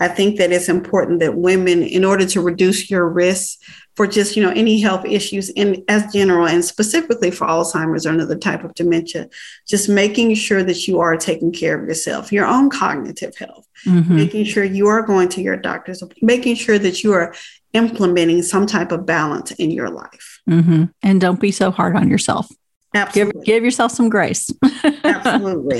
I think that it's important that women, in order to reduce your risk for just you know any health issues in as general and specifically for alzheimer's or another type of dementia just making sure that you are taking care of yourself your own cognitive health mm-hmm. making sure you are going to your doctors making sure that you are implementing some type of balance in your life. Mm-hmm. and don't be so hard on yourself. Absolutely. give, give yourself some grace. Absolutely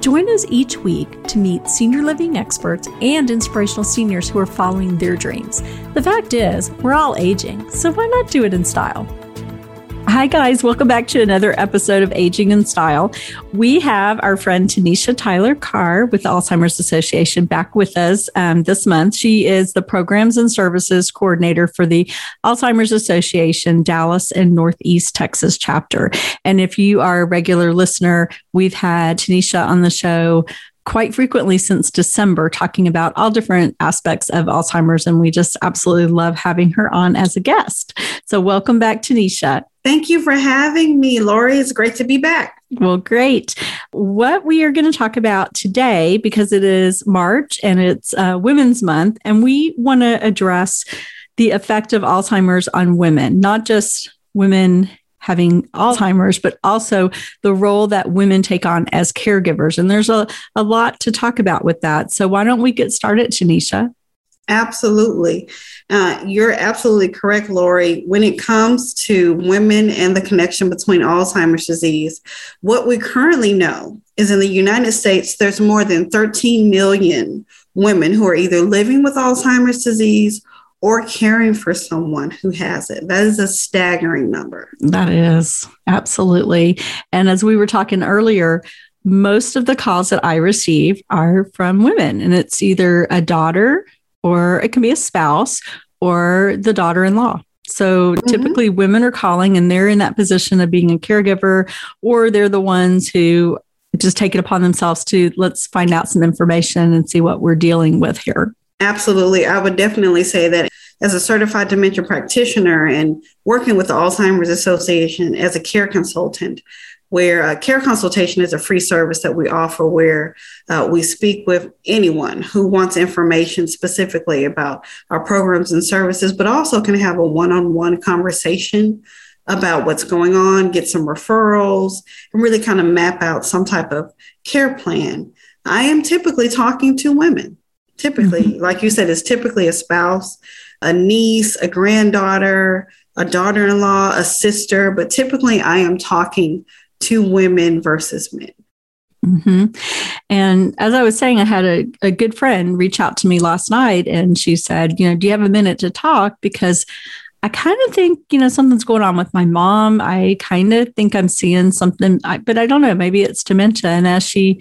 Join us each week to meet senior living experts and inspirational seniors who are following their dreams. The fact is, we're all aging, so why not do it in style? Hi, guys. Welcome back to another episode of Aging in Style. We have our friend Tanisha Tyler Carr with the Alzheimer's Association back with us um, this month. She is the Programs and Services Coordinator for the Alzheimer's Association Dallas and Northeast Texas chapter. And if you are a regular listener, we've had Tanisha on the show quite frequently since December, talking about all different aspects of Alzheimer's. And we just absolutely love having her on as a guest. So, welcome back, Tanisha. Thank you for having me, Lori. It's great to be back. Well, great. What we are going to talk about today, because it is March and it's uh, Women's Month, and we want to address the effect of Alzheimer's on women, not just women having Alzheimer's, but also the role that women take on as caregivers. And there's a, a lot to talk about with that. So why don't we get started, Tanisha? Absolutely. Uh, you're absolutely correct, Lori. When it comes to women and the connection between Alzheimer's disease, what we currently know is in the United States, there's more than 13 million women who are either living with Alzheimer's disease or caring for someone who has it. That is a staggering number. That is absolutely. And as we were talking earlier, most of the calls that I receive are from women, and it's either a daughter or it can be a spouse or the daughter in law. So mm-hmm. typically, women are calling and they're in that position of being a caregiver, or they're the ones who just take it upon themselves to let's find out some information and see what we're dealing with here. Absolutely. I would definitely say that as a certified dementia practitioner and working with the Alzheimer's Association as a care consultant, where uh, care consultation is a free service that we offer where uh, we speak with anyone who wants information specifically about our programs and services, but also can have a one on one conversation about what's going on, get some referrals, and really kind of map out some type of care plan. I am typically talking to women typically, mm-hmm. like you said, it's typically a spouse, a niece, a granddaughter, a daughter in law, a sister, but typically I am talking to women versus men. Mm-hmm. And as I was saying, I had a, a good friend reach out to me last night and she said, You know, do you have a minute to talk? Because I kind of think, you know, something's going on with my mom. I kind of think I'm seeing something, but I don't know. Maybe it's dementia. And as she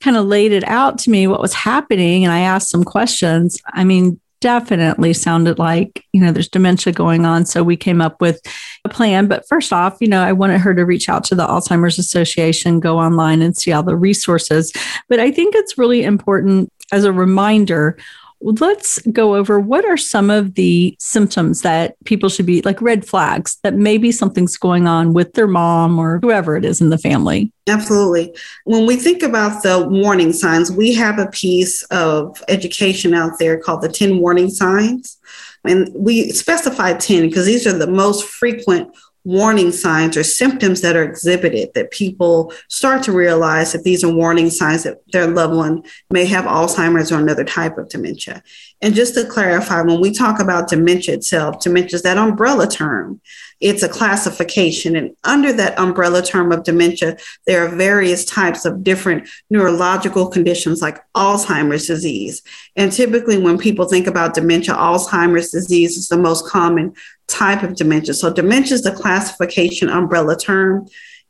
kind of laid it out to me what was happening and I asked some questions, I mean, definitely sounded like, you know, there's dementia going on. So we came up with a plan. But first off, you know, I wanted her to reach out to the Alzheimer's Association, go online and see all the resources. But I think it's really important as a reminder let's go over what are some of the symptoms that people should be like red flags that maybe something's going on with their mom or whoever it is in the family. Absolutely. When we think about the warning signs, we have a piece of education out there called the 10 warning signs. And we specify 10 because these are the most frequent warning signs or symptoms that are exhibited that people start to realize that these are warning signs that their loved one may have Alzheimer's or another type of dementia. And just to clarify, when we talk about dementia itself, dementia is that umbrella term. It's a classification. And under that umbrella term of dementia, there are various types of different neurological conditions like Alzheimer's disease. And typically, when people think about dementia, Alzheimer's disease is the most common type of dementia. So, dementia is the classification umbrella term.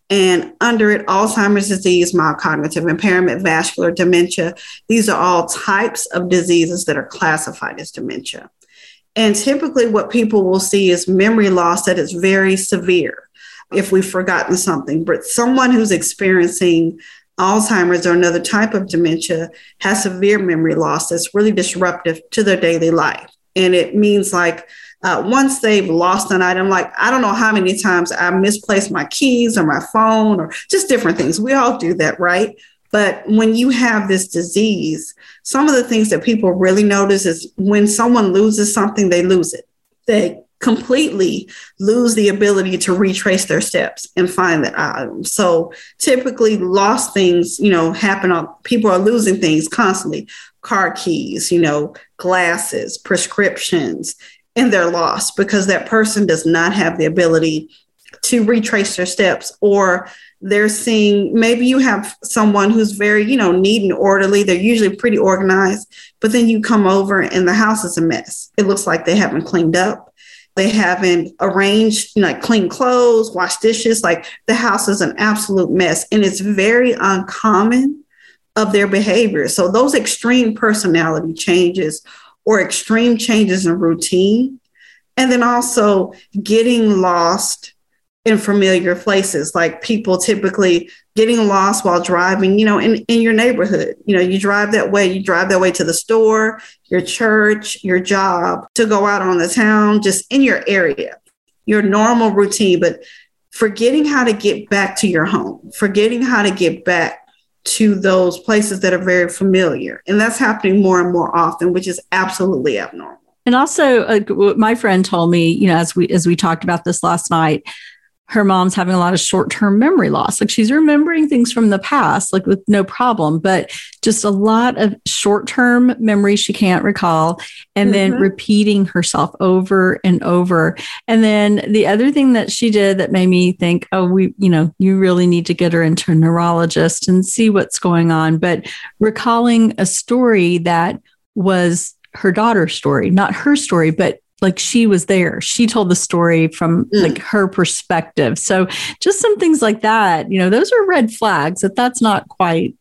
And under it, Alzheimer's disease, mild cognitive impairment, vascular dementia. These are all types of diseases that are classified as dementia. And typically, what people will see is memory loss that is very severe if we've forgotten something. But someone who's experiencing Alzheimer's or another type of dementia has severe memory loss that's really disruptive to their daily life. And it means like uh, once they've lost an item, like I don't know how many times I misplaced my keys or my phone or just different things. We all do that, right? But when you have this disease, some of the things that people really notice is when someone loses something, they lose it. They completely lose the ability to retrace their steps and find that item. So typically lost things, you know, happen on people are losing things constantly. Car keys, you know, glasses, prescriptions, and they're lost because that person does not have the ability to retrace their steps or they're seeing maybe you have someone who's very you know neat and orderly they're usually pretty organized but then you come over and the house is a mess. It looks like they haven't cleaned up. They haven't arranged you know, like clean clothes wash dishes like the house is an absolute mess and it's very uncommon of their behavior. So those extreme personality changes or extreme changes in routine and then also getting lost in familiar places. Like people typically getting lost while driving you know in, in your neighborhood. You know you drive that way you drive that way to the store your church your job to go out on the town just in your area your normal routine. But forgetting how to get back to your home forgetting how to get back to those places that are very familiar. And that's happening more and more often which is absolutely abnormal. And also uh, my friend told me you know as we as we talked about this last night her mom's having a lot of short term memory loss. Like she's remembering things from the past, like with no problem, but just a lot of short term memory she can't recall, and mm-hmm. then repeating herself over and over. And then the other thing that she did that made me think, oh, we, you know, you really need to get her into a neurologist and see what's going on. But recalling a story that was her daughter's story, not her story, but like she was there. She told the story from mm. like her perspective. So just some things like that, you know, those are red flags that that's not quite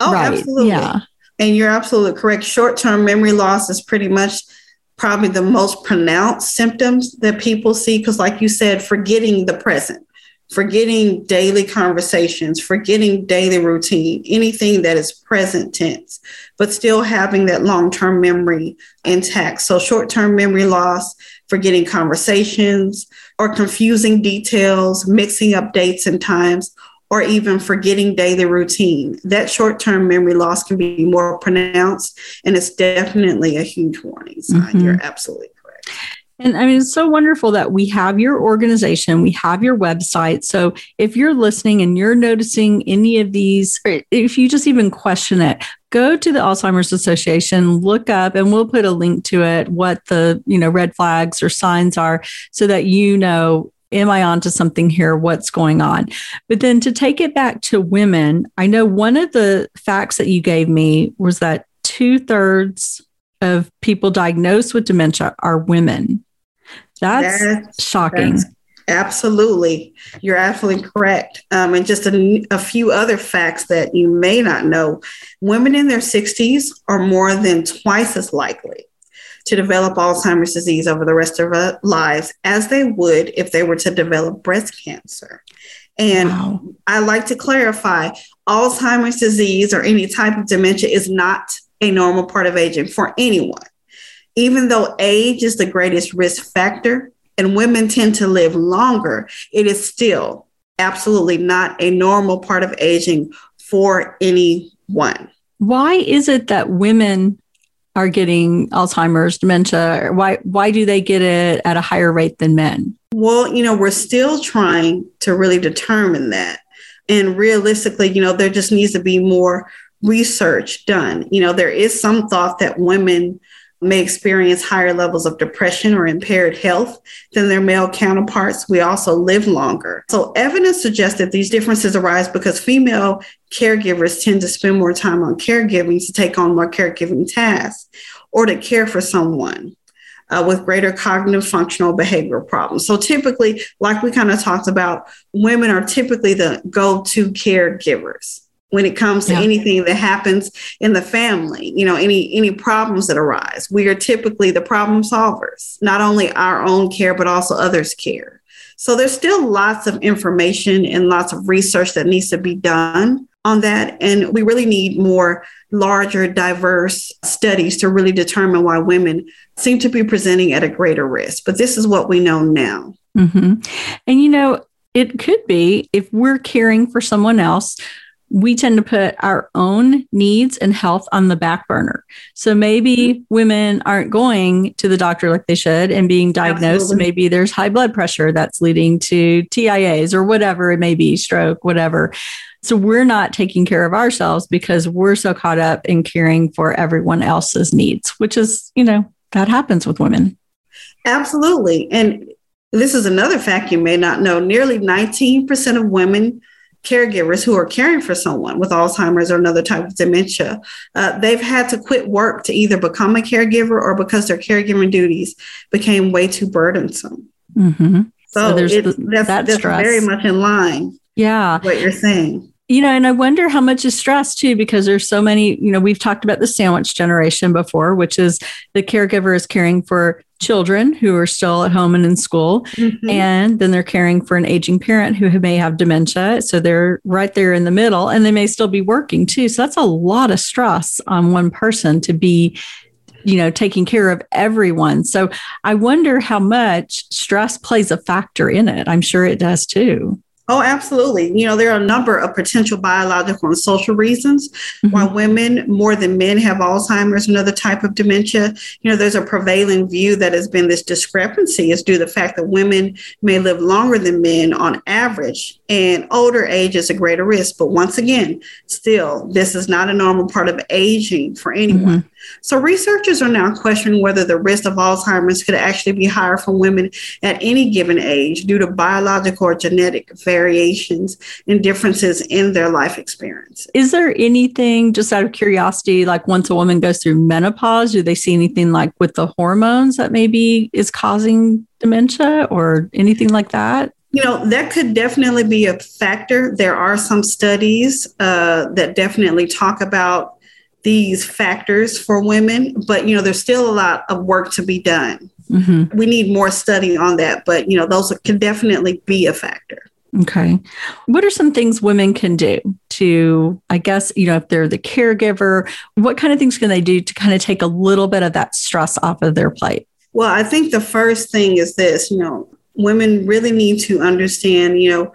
oh, right. Absolutely. Yeah. And you're absolutely correct. Short-term memory loss is pretty much probably the most pronounced symptoms that people see because like you said, forgetting the present forgetting daily conversations, forgetting daily routine, anything that is present tense, but still having that long term memory intact. So, short term memory loss, forgetting conversations, or confusing details, mixing up dates and times, or even forgetting daily routine. That short term memory loss can be more pronounced, and it's definitely a huge warning sign. Mm-hmm. You're absolutely correct. And I mean, it's so wonderful that we have your organization, we have your website. So if you're listening and you're noticing any of these, if you just even question it, go to the Alzheimer's Association, look up, and we'll put a link to it, what the, you know, red flags or signs are so that you know am I onto something here? What's going on? But then to take it back to women, I know one of the facts that you gave me was that two thirds of people diagnosed with dementia are women. That's, that's shocking. That's absolutely. You're absolutely correct. Um, and just a, a few other facts that you may not know women in their 60s are more than twice as likely to develop Alzheimer's disease over the rest of their lives as they would if they were to develop breast cancer. And wow. I like to clarify Alzheimer's disease or any type of dementia is not a normal part of aging for anyone even though age is the greatest risk factor and women tend to live longer, it is still absolutely not a normal part of aging for anyone. Why is it that women are getting Alzheimer's, dementia? Why why do they get it at a higher rate than men? Well, you know, we're still trying to really determine that. And realistically, you know, there just needs to be more research done. You know, there is some thought that women may experience higher levels of depression or impaired health than their male counterparts. We also live longer. So, evidence suggests that these differences arise because female caregivers tend to spend more time on caregiving to take on more caregiving tasks or to care for someone. uh, with greater cognitive functional behavioral problems. So typically, like we kind of talked about, women are typically the go-to caregivers when it comes to yeah. anything that happens in the family you know any any problems that arise. We are typically the problem solvers not only our own care but also others care. So there's still lots of information and lots of research that needs to be done on that. And we really need more larger diverse studies to really determine why women seem to be presenting at a greater risk. But this is what we know now. Mm-hmm. and you know it could be if we're caring for someone else we tend to put our own needs and health on the back burner. So maybe mm-hmm. women aren't going to the doctor like they should and being diagnosed. Absolutely. Maybe there's high blood pressure that's leading to TIAs or whatever it may be, stroke, whatever. So we're not taking care of ourselves because we're so caught up in caring for everyone else's needs, which is, you know, that happens with women. Absolutely. And this is another fact you may not know nearly 19% of women caregivers who are caring for someone with Alzheimer's or another type of dementia, uh, they've had to quit work to either become a caregiver or because their caregiving duties became way too burdensome. Mm-hmm. So, so there's that's, that that's very much in line. Yeah, what you're saying. You know, and I wonder how much is stress too, because there's so many, you know, we've talked about the sandwich generation before, which is the caregiver is caring for children who are still at home and in school. Mm-hmm. And then they're caring for an aging parent who may have dementia. So they're right there in the middle and they may still be working too. So that's a lot of stress on one person to be you know taking care of everyone so i wonder how much stress plays a factor in it i'm sure it does too Oh, absolutely. You know, there are a number of potential biological and social reasons mm-hmm. why women more than men have Alzheimer's and other type of dementia. You know, there's a prevailing view that has been this discrepancy is due to the fact that women may live longer than men on average and older age is a greater risk. But once again, still, this is not a normal part of aging for anyone. Mm-hmm. So researchers are now questioning whether the risk of Alzheimer's could actually be higher for women at any given age due to biological or genetic variations and differences in their life experience. Is there anything, just out of curiosity, like once a woman goes through menopause, do they see anything like with the hormones that maybe is causing dementia or anything like that? You know, that could definitely be a factor. There are some studies uh, that definitely talk about these factors for women, but you know, there's still a lot of work to be done. Mm-hmm. We need more study on that, but you know, those can definitely be a factor. Okay. What are some things women can do to, I guess, you know, if they're the caregiver, what kind of things can they do to kind of take a little bit of that stress off of their plate? Well, I think the first thing is this, you know, women really need to understand, you know,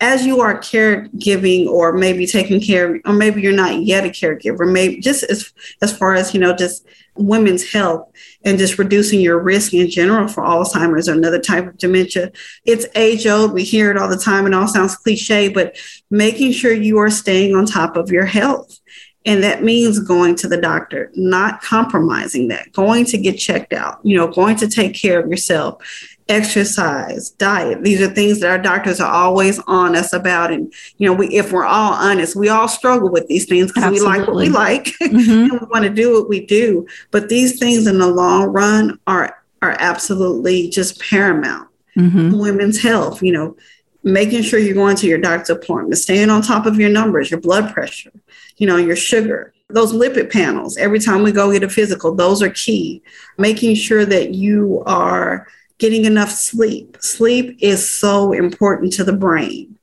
as you are caregiving or maybe taking care or maybe you're not yet a caregiver maybe just as as far as you know just women's health and just reducing your risk in general for alzheimer's or another type of dementia. It's age old. We hear it all the time. And all sounds cliche but making sure you are staying on top of your health. And that means going to the doctor not compromising that going to get checked out you know going to take care of yourself exercise, diet. These are things that our doctors are always on us about. And, you know, we, if we're all honest, we all struggle with these things because we like what we like mm-hmm. and we want to do what we do. But these things in the long run are, are absolutely just paramount. Mm-hmm. Women's health, you know, making sure you're going to your doctor's appointment, staying on top of your numbers, your blood pressure, you know, your sugar, those lipid panels. Every time we go get a physical, those are key. Making sure that you are getting enough sleep. Sleep is so important to the brain.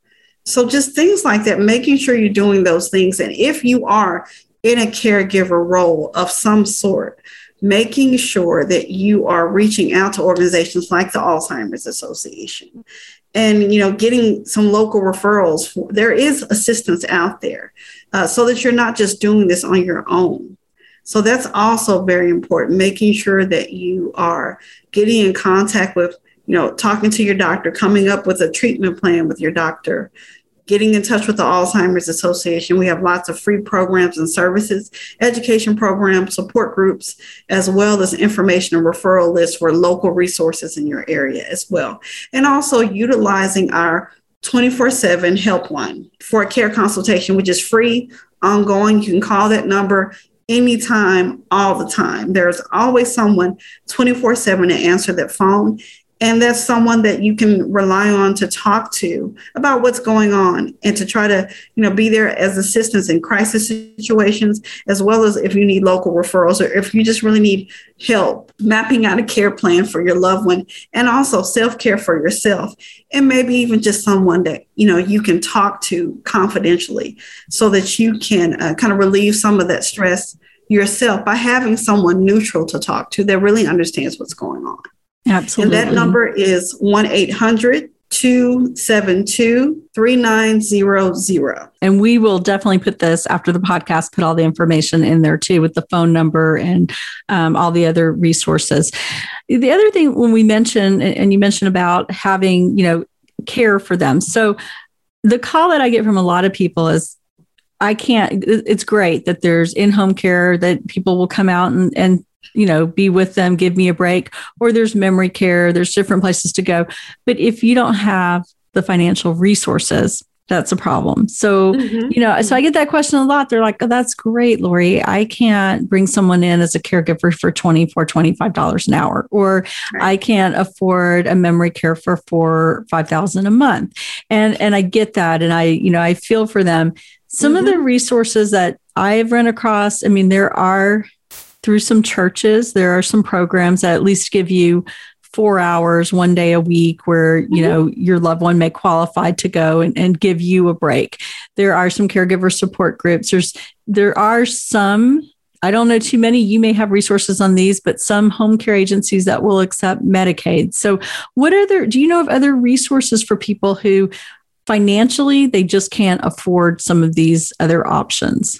So, just things like that, making sure you're doing those things. And if you are in a caregiver role of some sort, making sure that you are reaching out to organizations like the Alzheimer's Association and you know getting some local referrals there is assistance out there uh, so that you're not just doing this on your own so that's also very important, making sure that you are getting in contact with, you know, talking to your doctor, coming up with a treatment plan with your doctor, getting in touch with the Alzheimer's Association. We have lots of free programs and services, education programs, support groups, as well as information and referral lists for local resources in your area as well. And also utilizing our 24 7 helpline for a care consultation, which is free, ongoing. You can call that number anytime, all the time. There's always someone 24 7 to answer that phone. And that's someone that you can rely on to talk to about what's going on and to try to, you know, be there as assistance in crisis situations, as well as if you need local referrals or if you just really need help mapping out a care plan for your loved one and also self-care for yourself and maybe even just someone that you know you can talk to confidentially so that you can uh, kind of relieve some of that stress yourself by having someone neutral to talk to that really understands what's going on Absolutely. And that number is 1 800 272 3900. And we will definitely put this after the podcast, put all the information in there too with the phone number and um, all the other resources. The other thing when we mention, and you mentioned about having, you know, care for them. So the call that I get from a lot of people is, I can't, it's great that there's in home care that people will come out and, and you know, be with them, give me a break, or there's memory care, there's different places to go. But if you don't have the financial resources, that's a problem. So, mm-hmm. you know, so I get that question a lot. They're like, oh, that's great, Lori. I can't bring someone in as a caregiver for $24, $25 an hour, or right. I can't afford a memory care for four, 5000 a month. And, and I get that. And I, you know, I feel for them. Some mm-hmm. of the resources that I've run across, I mean, there are through some churches. There are some programs that at least give you four hours one day a week where you mm-hmm. know your loved one may qualify to go and, and give you a break. There are some caregiver support groups. There's there are some i don't know too many you may have resources on these but some home care agencies that will accept medicaid. So what are there do you know of other resources for people who financially they just can't afford some of these other options?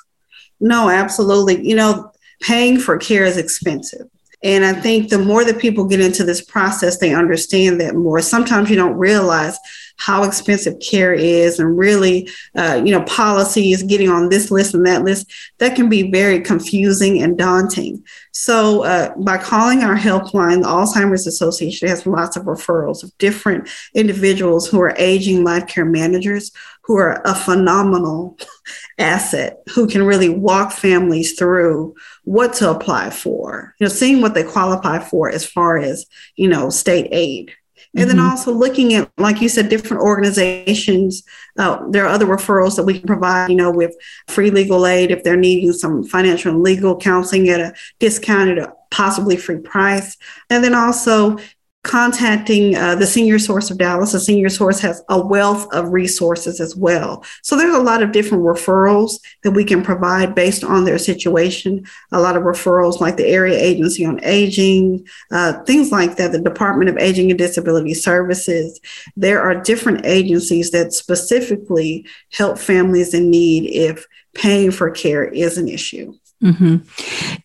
No absolutely. You know paying for care is expensive. And I think the more that people get into this process, they understand that more. Sometimes you don't realize how expensive care is and really, uh, you know, policies getting on this list and that list. That can be very confusing and daunting. So uh, by calling our helpline, the Alzheimer's Association has lots of referrals of different individuals who are aging life care managers who are a phenomenal asset who can really walk families through what to apply for you know seeing what they qualify for as far as you know state aid. And mm-hmm. then also looking at like you said different organizations. Uh, there are other referrals that we can provide you know with free legal aid if they're needing some financial and legal counseling at a discounted possibly free price. And then also contacting uh, the Senior Source of Dallas. The Senior Source has a wealth of resources as well. So there's a lot of different referrals that we can provide based on their situation. A lot of referrals like the Area Agency on Aging, uh, things like that, the Department of Aging and Disability Services. There are different agencies that specifically help families in need if paying for care is an issue. Mm-hmm.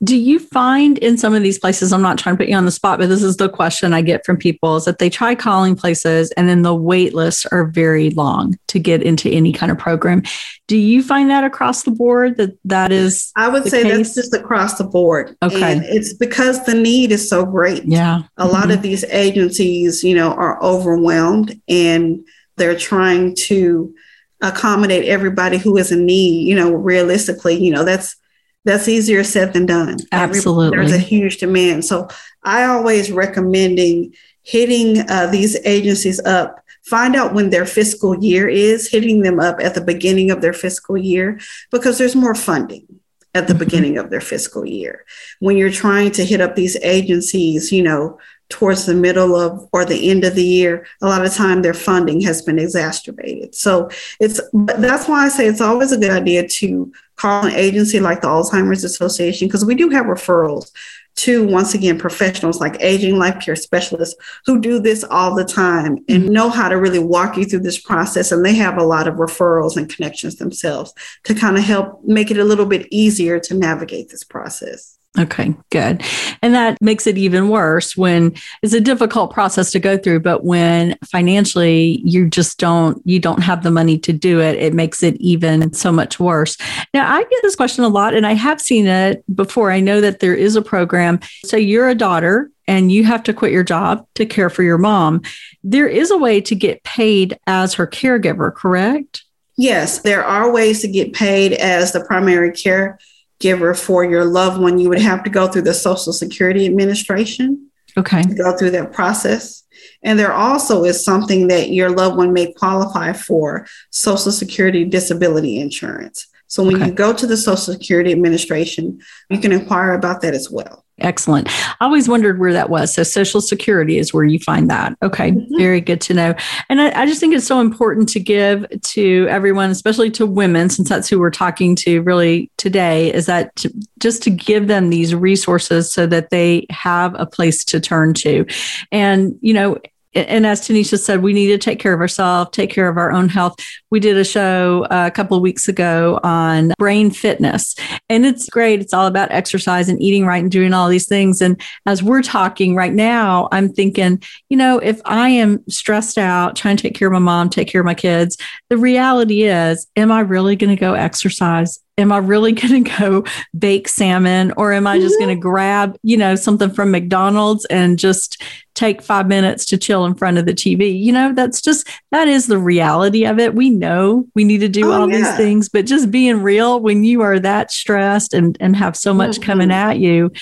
Do you find in some of these places, I'm not trying to put you on the spot, but this is the question I get from people is that they try calling places and then the wait lists are very long to get into any kind of program. Do you find that across the board that that is? I would say case? that's just across the board. Okay. And it's because the need is so great. Yeah. A mm-hmm. lot of these agencies, you know, are overwhelmed and they're trying to accommodate everybody who is in need. You know, realistically, you know, that's that's easier said than done. Absolutely. There's a huge demand. So I always recommending hitting uh, these agencies up. Find out when their fiscal year is, hitting them up at the beginning of their fiscal year because there's more funding at the mm-hmm. beginning of their fiscal year. When you're trying to hit up these agencies, you know, towards the middle of or the end of the year, a lot of time their funding has been exacerbated. So it's but that's why I say it's always a good idea to call an agency like the Alzheimer's Association because we do have referrals to once again professionals like aging life care specialists who do this all the time and mm-hmm. know how to really walk you through this process and they have a lot of referrals and connections themselves to kind of help make it a little bit easier to navigate this process Okay, good. And that makes it even worse when it's a difficult process to go through, but when financially you just don't you don't have the money to do it, it makes it even so much worse. Now, I get this question a lot and I have seen it before. I know that there is a program. So you're a daughter and you have to quit your job to care for your mom. There is a way to get paid as her caregiver, correct? Yes, there are ways to get paid as the primary care caregiver for your loved one, you would have to go through the Social Security Administration. Okay. go through that process. And there also is something that your loved one may qualify for Social Security disability insurance. So when okay. you go to the Social Security Administration, you can inquire about that as well. Excellent. I always wondered where that was. So, Social Security is where you find that. Okay, mm-hmm. very good to know. And I, I, just think it's so important to give to everyone, especially to women, since that's who we're talking to really today, is that to, just to give them these resources so that they have a place to turn to. And, you know, and as Tanisha said, we need to take care of ourselves, take care of our own health. We did a show uh, a couple of weeks ago on brain fitness, and it's great. It's all about exercise and eating right and doing all these things. And as we're talking right now, I'm thinking, you know, if I am stressed out trying to take care of my mom, take care of my kids, the reality is, am I really going to go exercise? Am I really going to go bake salmon or am I just mm-hmm. going to grab, you know, something from McDonald's and just take five minutes to chill in front of the TV? You know, that's just, that is the reality of it. We know we need to do oh, all yeah. these things, but just being real when you are that stressed and, and have so much mm-hmm. coming at you.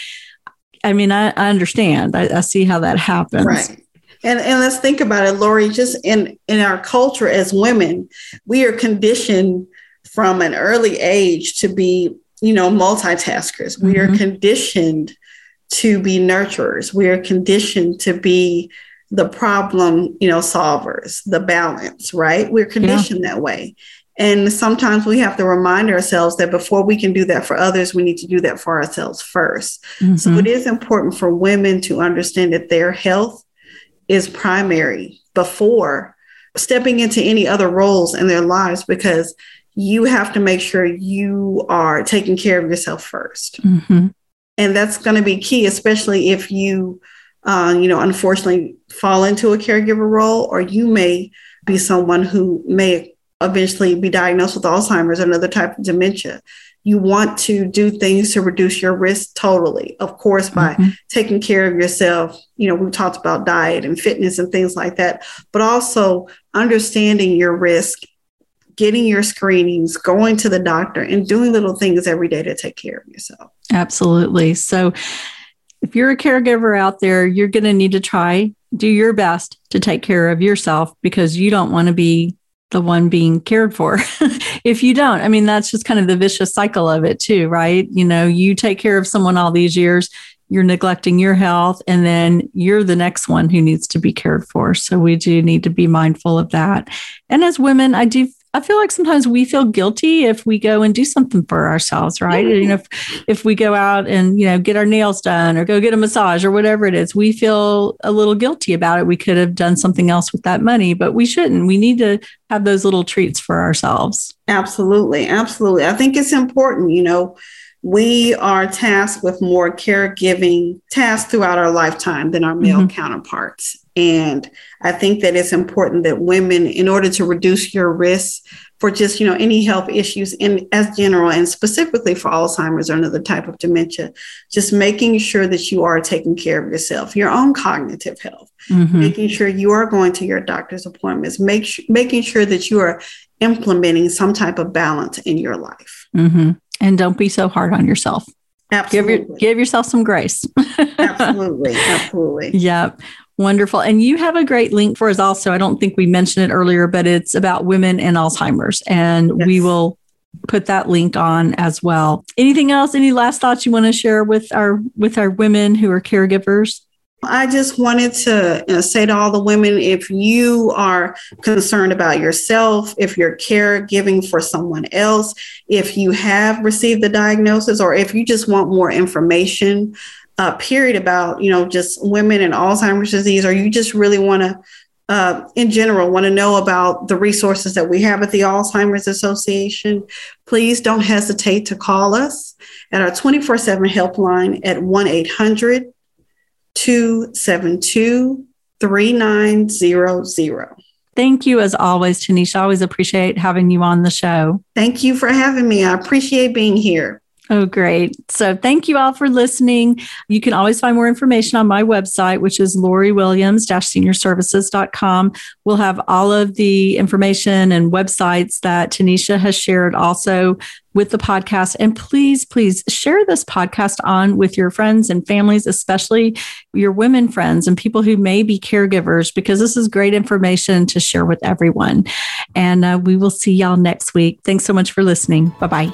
I mean, I, I understand. I, I see how that happens. Right. And, and let's think about it, Lori, just in, in our culture as women, we are conditioned from an early age to be, you know, multitaskers. Mm-hmm. We are mm-hmm. conditioned to be nurturers. We are conditioned to be the problem, you know, solvers, the balance, right? We're conditioned yeah. that way. And sometimes we have to remind ourselves that before we can do that for others, we need to do that for ourselves 1st mm-hmm. So it is important for women to understand that their health is primary before stepping into any other roles in their lives because you have to make sure you are taking care of yourself 1st mm-hmm. And that's going to be key, especially if you, uh, you know, unfortunately fall into a caregiver role, or you may be someone who may eventually be diagnosed with Alzheimer's or another type of dementia. You want to do things to reduce your risk totally, of course, by mm-hmm. taking care of yourself. You know, we talked about diet and fitness and things like that, but also understanding your risk getting your screenings, going to the doctor, and doing little things every day to take care of yourself. Absolutely. So, if you're a caregiver out there, you're going to need to try, do your best to take care of yourself because you don't want to be the one being cared for. if you don't, I mean, that's just kind of the vicious cycle of it, too, right? You know, you take care of someone all these years, you're neglecting your health, and then you're the next one who needs to be cared for. So we do need to be mindful of that. And as women, I do I feel like sometimes we feel guilty if we go and do something for ourselves, right? Mm-hmm. You know, if, if we go out and, you know, get our nails done or go get a massage or whatever it is, we feel a little guilty about it. We could have done something else with that money, but we shouldn't. We need to have those little treats for ourselves. Absolutely. Absolutely. I think it's important, you know, we are tasked with more caregiving tasks throughout our lifetime than our male mm-hmm. counterparts. And I think that it's important that women, in order to reduce your risk for just, you know, any health issues in as general and specifically for Alzheimer's or another type of dementia, just making sure that you are taking care of yourself, your own cognitive health, mm-hmm. making sure you are going to your doctor's appointments, make sh- making sure that you are implementing some type of balance in your life. Mm-hmm. And don't be so hard on yourself. Absolutely. Give, your, give yourself some grace. absolutely. Absolutely. Yep. Wonderful. And you have a great link for us also. I don't think we mentioned it earlier, but it's about women and Alzheimer's. And yes. we will put that link on as well. Anything else? Any last thoughts you want to share with our with our women who are caregivers? I just wanted to say to all the women if you are concerned about yourself, if you're caregiving for someone else, if you have received the diagnosis, or if you just want more information, uh, period, about you know just women and Alzheimer's disease, or you just really want to, uh, in general, want to know about the resources that we have at the Alzheimer's Association, please don't hesitate to call us at our 24 7 helpline at 1 800 272 3900. Thank you, as always, Tanisha. I always appreciate having you on the show. Thank you for having me. I appreciate being here. Oh, great. So thank you all for listening. You can always find more information on my website, which is loriwilliams-seniorservices.com. We'll have all of the information and websites that Tanisha has shared also with the podcast. And please, please share this podcast on with your friends and families, especially your women friends and people who may be caregivers, because this is great information to share with everyone. And uh, we will see y'all next week. Thanks so much for listening. Bye bye.